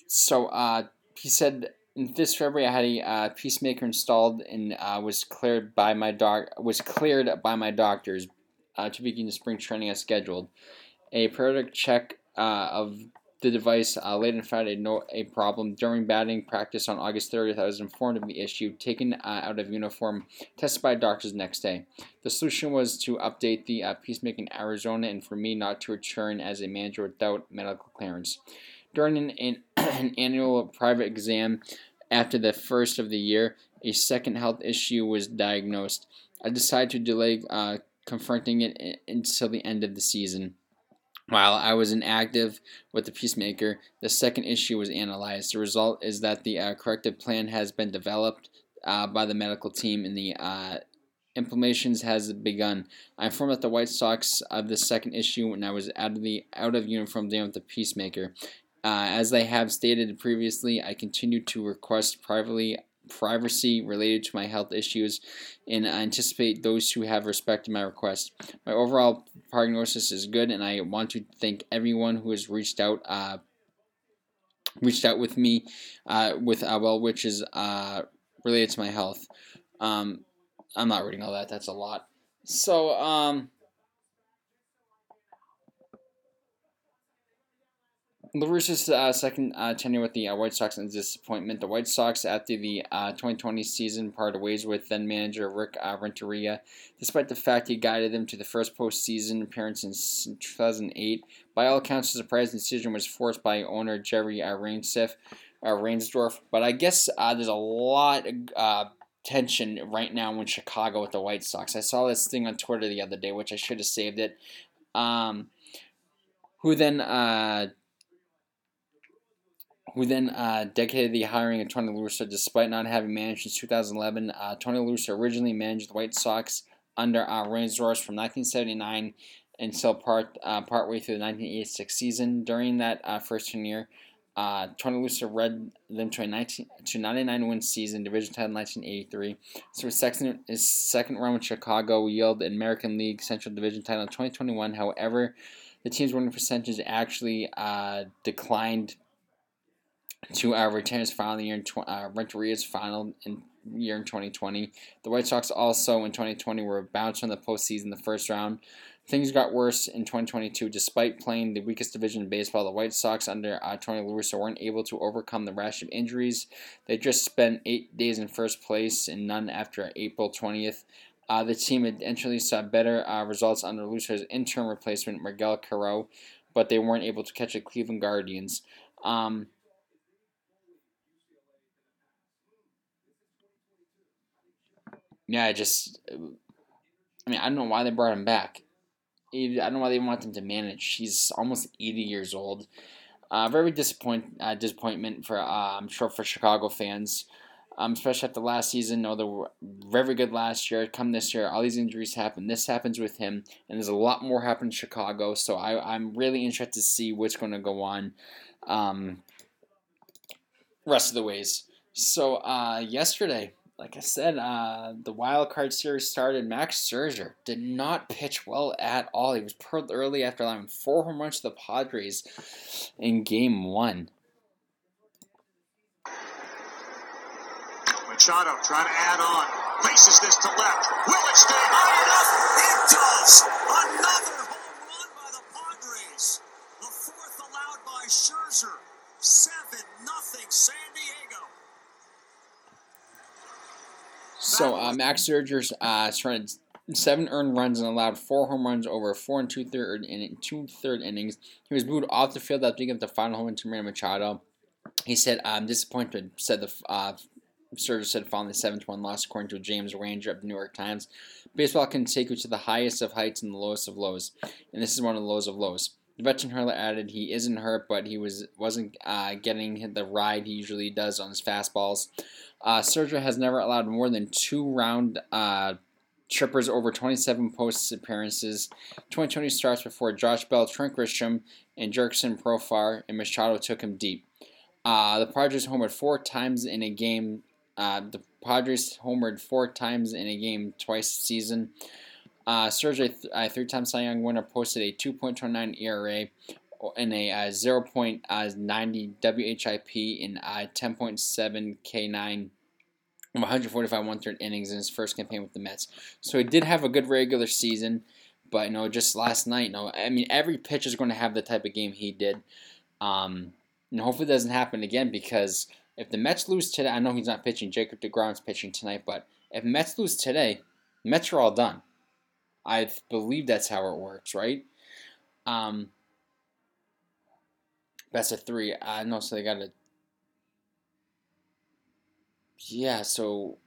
so uh, he said this February I had a uh, peacemaker installed and uh, was cleared by my doc was cleared by my doctors uh, to begin the spring training as scheduled. A periodic check uh, of the device uh, late on Friday, no a problem. During batting practice on August 30th, I was informed of the issue, taken uh, out of uniform, tested by doctors next day. The solution was to update the peacemaker in Arizona and for me not to return as a manager without medical clearance. During an, an, [clears throat] an annual private exam after the first of the year, a second health issue was diagnosed. I decided to delay uh, confronting it until the end of the season. While I was inactive with the Peacemaker, the second issue was analyzed. The result is that the uh, corrective plan has been developed uh, by the medical team and the uh, implementations has begun. I informed that the White Sox of the second issue when I was out of the out of uniform dealing with the Peacemaker. Uh, as I have stated previously, I continue to request privately privacy related to my health issues, and I anticipate those who have respected my request. My overall prognosis is good, and I want to thank everyone who has reached out. Uh, reached out with me uh, with uh, well wishes uh, related to my health. Um, I'm not reading all that. That's a lot. So um, Russa's uh, second uh, tenure with the uh, White Sox and disappointment. The White Sox, after the uh, 2020 season, parted ways with then manager Rick uh, Renteria, despite the fact he guided them to the first postseason appearance in 2008. By all accounts, the surprising decision was forced by owner Jerry uh, Reinsdorf, uh, But I guess uh, there's a lot of uh, tension right now in Chicago with the White Sox. I saw this thing on Twitter the other day, which I should have saved it. Um, who then uh, who then uh, dedicated the hiring of Tony La despite not having managed since 2011. Uh, Tony La originally managed the White Sox under uh, Reinsdorf from 1979 until part uh, partway through the 1986 season. During that uh, first tenure, uh, Russa led them to a 19, to 99 win season, division title in 1983. So his second, his second run with Chicago yielded the American League Central Division title in 2021. However, the team's winning percentage actually uh, declined to retain his final year in tw- uh, Renteria's final in year in 2020. The White Sox also in 2020 were bounced from the postseason the first round. Things got worse in 2022. Despite playing the weakest division in baseball, the White Sox under uh, Tony La weren't able to overcome the rash of injuries. They just spent eight days in first place and none after April 20th. Uh, the team eventually saw better uh, results under Russa's interim replacement, Miguel Cairo, but they weren't able to catch the Cleveland Guardians. Um, yeah, I just, I mean, I don't know why they brought him back. I don't know why they want him to manage. He's almost 80 years old. Uh, very disappoint uh, disappointment for uh, I'm sure for Chicago fans, um, especially after last season. No, they were very good last year. Come this year, all these injuries happen. This happens with him, and there's a lot more happening in Chicago. So I, I'm really interested to see what's going to go on. Um, rest of the ways. So uh, yesterday, like I said, uh, the wild card series started. Max Scherzer did not pitch well at all. He was pulled early after allowing four home runs to the Padres in Game One. Machado trying to add on. Laces this to left. Will it stay high enough? It does. Another home run by the Padres. The fourth allowed by Scherzer. Seven nothing San So uh, Max Scherzer's uh, surrendered seven earned runs and allowed four home runs over four and two third in two third innings. He was booed off the field after giving up the final home run to Manny Machado. He said, "I'm disappointed." Said the uh, said following the 7 1 loss, according to James Wagner of the New York Times. Baseball can take you to the highest of heights and the lowest of lows, and this is one of the lows of lows. The veteran hurler added he isn't hurt, but he was wasn't uh, getting the ride he usually does on his fastballs. Uh, Scherzer has never allowed more than two round uh, trippers over 27 post appearances. 2020 starts before Josh Bell, Trent Grisham, and Jurickson Profar, and Machado took him deep. Uh, the Padres homered four times in a game. Uh, the Padres homered four times in a game twice this season. Uh, Scherzer, a three-time Cy Young winner, posted a 2.29 ERA and a uh, 0.90 WHIP in uh, 10.7 K9 145 one third innings in his first campaign with the Mets. So he did have a good regular season, but you know, just last night, you know, I mean, every pitcher is going to have the type of game he did. Um, and hopefully it doesn't happen again because if the Mets lose today, I know he's not pitching. Jacob DeGrom's pitching tonight, but if Mets lose today, Mets are all done. I believe that's how it works, right? Um, best of three. I know, so they got to. Yeah, so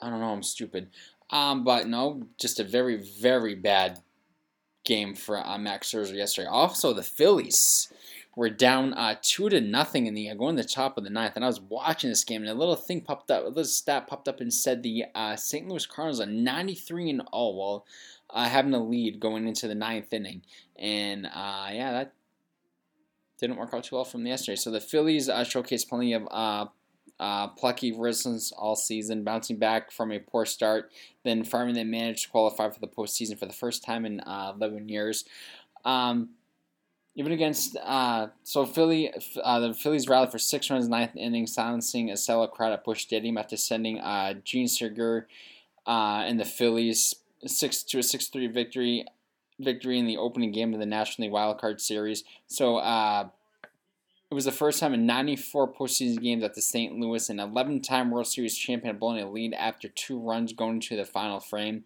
I don't know. I'm stupid. Um, but no, just a very, very bad game for uh, Max Scherzer yesterday. Also, the Phillies were down uh, two to nothing in the uh, going to the top of the ninth, and I was watching this game, and a little thing popped up, a little stat popped up and said the uh, St. Louis Cardinals are 93 and all while uh, having a lead going into the ninth inning, and uh, yeah, that didn't work out too well from the yesterday. So the Phillies uh, showcased plenty of uh, plucky resilience all season, bouncing back from a poor start. Then finally, they managed to qualify for the postseason for the first time in uh, 11 years. Um, even against uh, so Philly, uh, the Phillies rallied for six runs ninth inning, silencing a sellout crowd at Busch Stadium after sending uh, Jean Segura uh, and the Phillies six to a six three victory victory in the opening game of the National League Wild Card Series. So uh, it was the first time in 94 postseason games that the St. Louis, an 11-time World Series champion, blown a lead after two runs going into the final frame.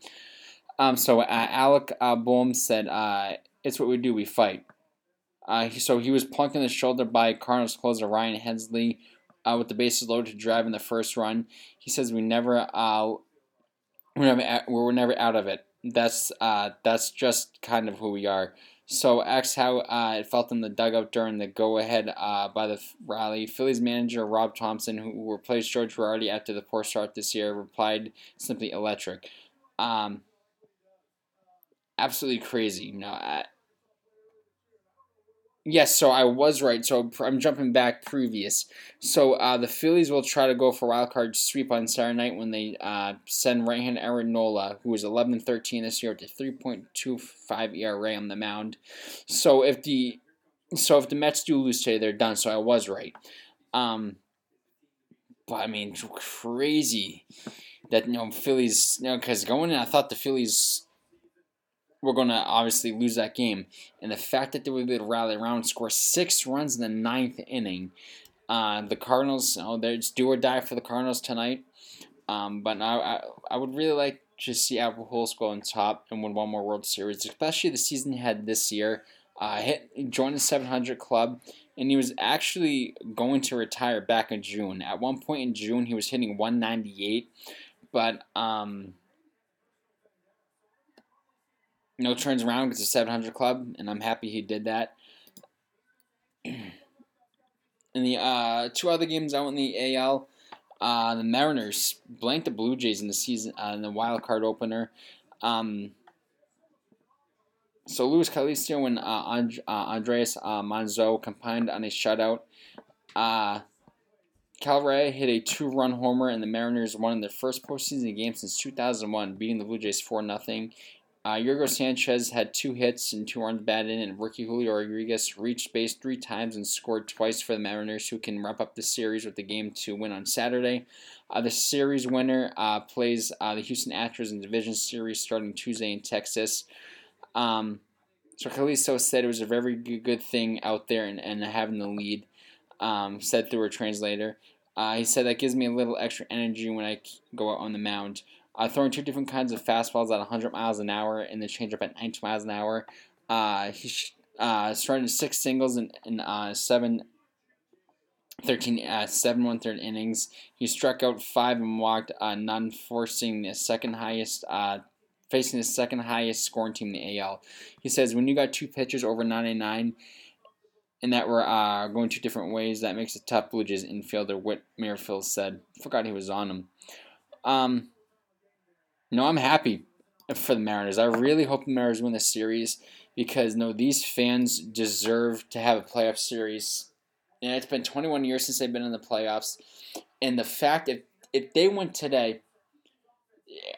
Um, so uh, Alec uh, Bohm said, uh, "It's what we do. We fight." Uh, so he was plunked in the shoulder by Cardinals closer Ryan Helsley uh, with the bases loaded to drive in the first run. He says, "We never, uh, we're never, we're never out of it. That's uh, that's just kind of who we are." So X how uh, it felt in the dugout during the go-ahead uh, by the rally. Phillies manager Rob Thompson, who replaced George Girardi after the poor start this year, replied simply electric. Um, absolutely crazy. You know, Yes, so I was right. So I'm jumping back previous. So uh, the Phillies will try to go for wild card sweep on Saturday night when they uh, send right-hand Aaron Nola, who is 11 and 13 this year, to 3.25 ERA on the mound. So if the so if the Mets do lose today, they're done. So I was right. Um, but I mean, crazy that you know Phillies. You know, because going in, I thought the Phillies we're going to obviously lose that game. And the fact that they were able to rally around score six runs in the ninth inning, uh, the Cardinals, oh, there's do or die for the Cardinals tonight. Um, but I, I, I, would really like to see Albert go on top and win one more World Series, especially the season he had this year. Uh, hit joined the 700 club, and he was actually going to retire back in June. At one point in June, he was hitting 198, but um, you know, turns around, gets a 700 club, and I'm happy he did that. [clears throat] in the uh, two other games out in the AL, uh, the Mariners blanked the Blue Jays in the season uh, in the wild card opener. Um, so Luis Castillo and uh, And- uh, Andres uh, Muñoz combined on a shutout. Uh, Cal Raleigh hit a two-run homer, and the Mariners won in their first postseason game since 2001, beating the Blue Jays 4 0 uh, Yorgo Sanchez had two hits and two runs batted in, and Ricky Julio Rodriguez reached base three times and scored twice for the Mariners, who can wrap up the series with the game to win on Saturday. Uh, the series winner uh, plays uh, the Houston Astros in Division Series starting Tuesday in Texas. Um, so Castillo said it was a very good thing out there and, and having the lead, um, said through a translator. Uh, he said that gives me a little extra energy when I go out on the mound uh, throwing two different kinds of fastballs at 100 miles an hour and the changeup at 90 miles an hour. Uh, he uh, started six singles in, in uh, seven, 13, uh, seven one third innings. He struck out five and walked uh, none, forcing the second highest, uh, facing the second highest scoring team in the AL. He says when you got two pitchers over 99 and that were uh, going two different ways, that makes it tough. Blue Jays infielder Whit Merrifield said. Forgot he was on him. Um, no, I'm happy for the Mariners. I really hope the Mariners win the series because no, these fans deserve to have a playoff series. And it's been 21 years since they've been in the playoffs, and the fact that if they win today,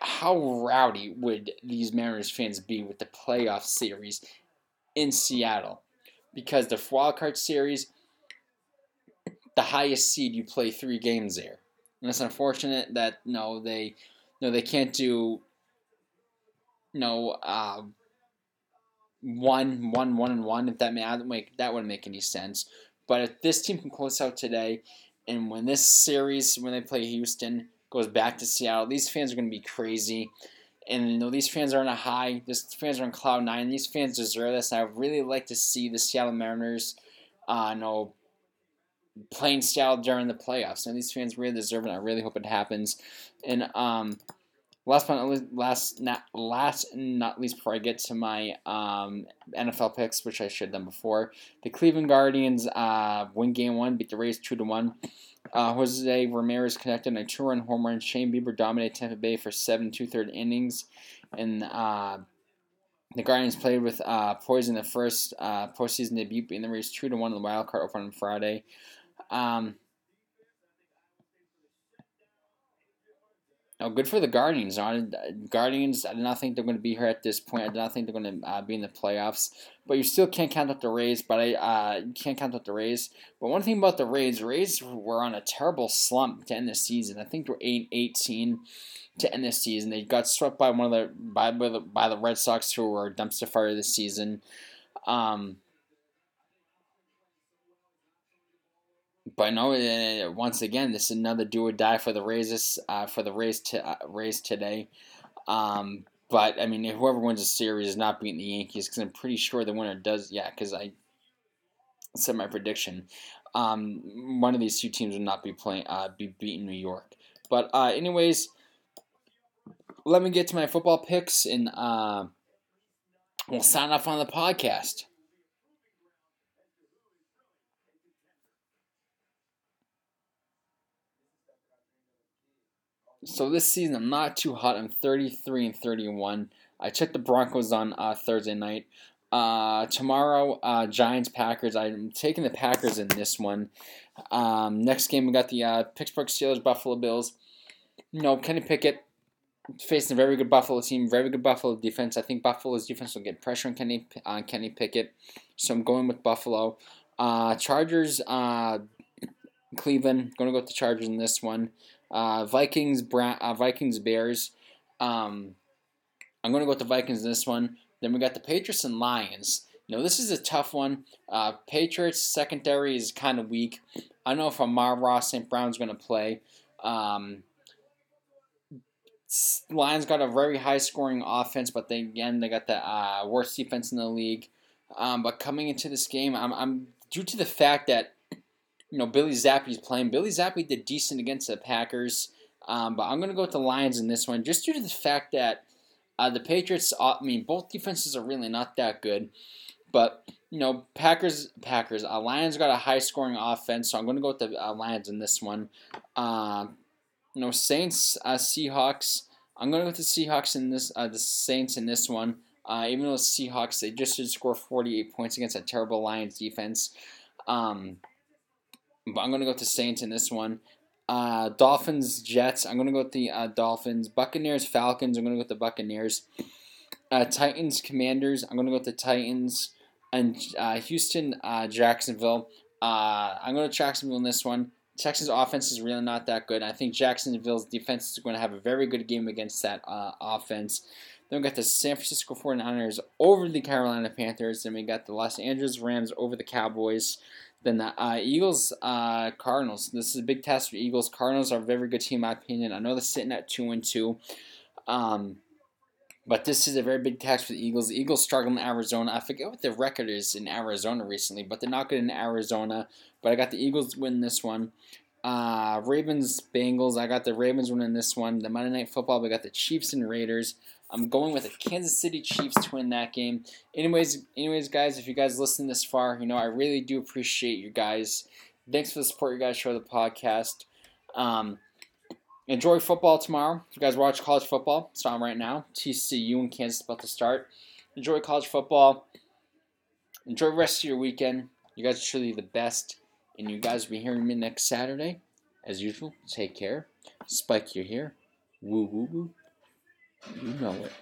how rowdy would these Mariners fans be with the playoff series in Seattle? Because the wild card series, the highest seed, you play three games there. And it's unfortunate that no, they no, they can't do no uh, one, one, one, and one. If that may, make that wouldn't make any sense. But if this team can close out today, and when this series, when they play Houston, goes back to Seattle, these fans are going to be crazy. And you know, these fans are on a high. These fans are on cloud nine. These fans deserve this. I really like to see the Seattle Mariners, uh, know, playing Seattle during the playoffs. And these fans really deserve it. I really hope it happens. And um, last but not least, last not last not least before I get to my um, NFL picks, which I should done before, the Cleveland Guardians uh, win game one, beat the Rays two to one. Uh, Jose Ramirez connected a two-run home run. Shane Bieber dominated Tampa Bay for seven two-third innings, and uh, the Guardians played with uh, poise in the first uh, postseason debut, beating the Rays two to one in the wild card open on Friday. Um, Oh, good for the Guardians. Guardians, I do not think they're going to be here at this point. I do not think they're going to uh, be in the playoffs. But you still can't count out the Rays. But I uh, can't count out the Rays. But one thing about the Rays, Rays were on a terrible slump to end the season. I think they were 8 18 to end the season. They got swept by one of the by, by the by the Red Sox, who were dumpster fire this season. Um, but no, uh, once again, this is another do or die for the Rays uh, for the Rays to uh, Rays today. Um, but I mean, whoever wins the series is not beating the Yankees because I'm pretty sure the winner does. Yeah, because I said my prediction. Um, one of these two teams will not be playing uh, be beating New York. But uh, anyways, let me get to my football picks and uh, we'll sign off on the podcast. So this season, I'm not too hot. I'm 33 and 31. I checked the Broncos on uh, Thursday night. Uh, tomorrow, uh, Giants Packers. I'm taking the Packers in this one. Um, next game, we got the uh, Pittsburgh Steelers Buffalo Bills. You know, Kenny Pickett facing a very good Buffalo team, very good Buffalo defense. I think Buffalo's defense will get pressure on Kenny on Kenny Pickett, so I'm going with Buffalo. Uh, Chargers, uh, Cleveland. Going to go with the Chargers in this one. Uh, Vikings, Bra- uh, Vikings, Bears. Um, I'm going to go with the Vikings in this one. Then we got the Patriots and Lions. Know, this is a tough one. Uh, Patriots secondary is kind of weak. I don't know if Amon-Ra St. Brown's going to play. Um, Lions got a very high scoring offense, but they, again, they got the uh, worst defense in the league. Um, but coming into this game, I'm, I'm due to the fact that you know, Bailey Zappe's playing. Billy Zappe did decent against the Packers, um, but I'm going to go with the Lions in this one just due to the fact that uh, the Patriots, uh, I mean, both defenses are really not that good. But, you know, Packers, Packers, uh, Lions got a high scoring offense, so I'm going to go with the uh, Lions in this one. Uh, you know, Saints, uh, Seahawks. I'm going to go with the Seahawks in this, uh, the Saints in this one. Even though the Seahawks, they just did score 48 points against a terrible Lions defense. Um, but I'm going to go with the Saints in this one. Uh, Dolphins, Jets. I'm going to go with the uh, Dolphins. Buccaneers, Falcons. I'm going to go with the Buccaneers. Uh, Titans, Commanders. I'm going to go with the Titans. And uh, Houston, uh, Jacksonville. Uh, I'm going to Jacksonville in this one. Texas' offense is really not that good. I think Jacksonville's defense is going to have a very good game against that offense. Then we got the San Francisco 49ers over the Carolina Panthers. Then we got the Los Angeles Rams over the Cowboys. Then the uh, Eagles, uh, Cardinals. This is a big test for Eagles. Cardinals are a very good team, in my opinion. I know they're sitting at two and two, um, but this is a very big test for the Eagles. The Eagles struggle in Arizona. I forget what the record is in Arizona recently, but they're not good in Arizona. But I got the Eagles win this one. Uh, Ravens, Bengals. I got the Ravens winning this one. The Monday Night Football. We got the Chiefs and Raiders. I'm going with a Kansas City Chiefs to win that game. Anyways, anyways, guys, if you guys listen this far, you know I really do appreciate you guys. Thanks for the support you guys show the podcast. Um, enjoy football tomorrow. If you guys watch college football, it's on right now. TCU and Kansas about to start. Enjoy college football. Enjoy the rest of your weekend. You guys are truly the best, and you guys will be hearing me next Saturday. As usual, take care. Spike, you're here. Woo woo woo. You know it.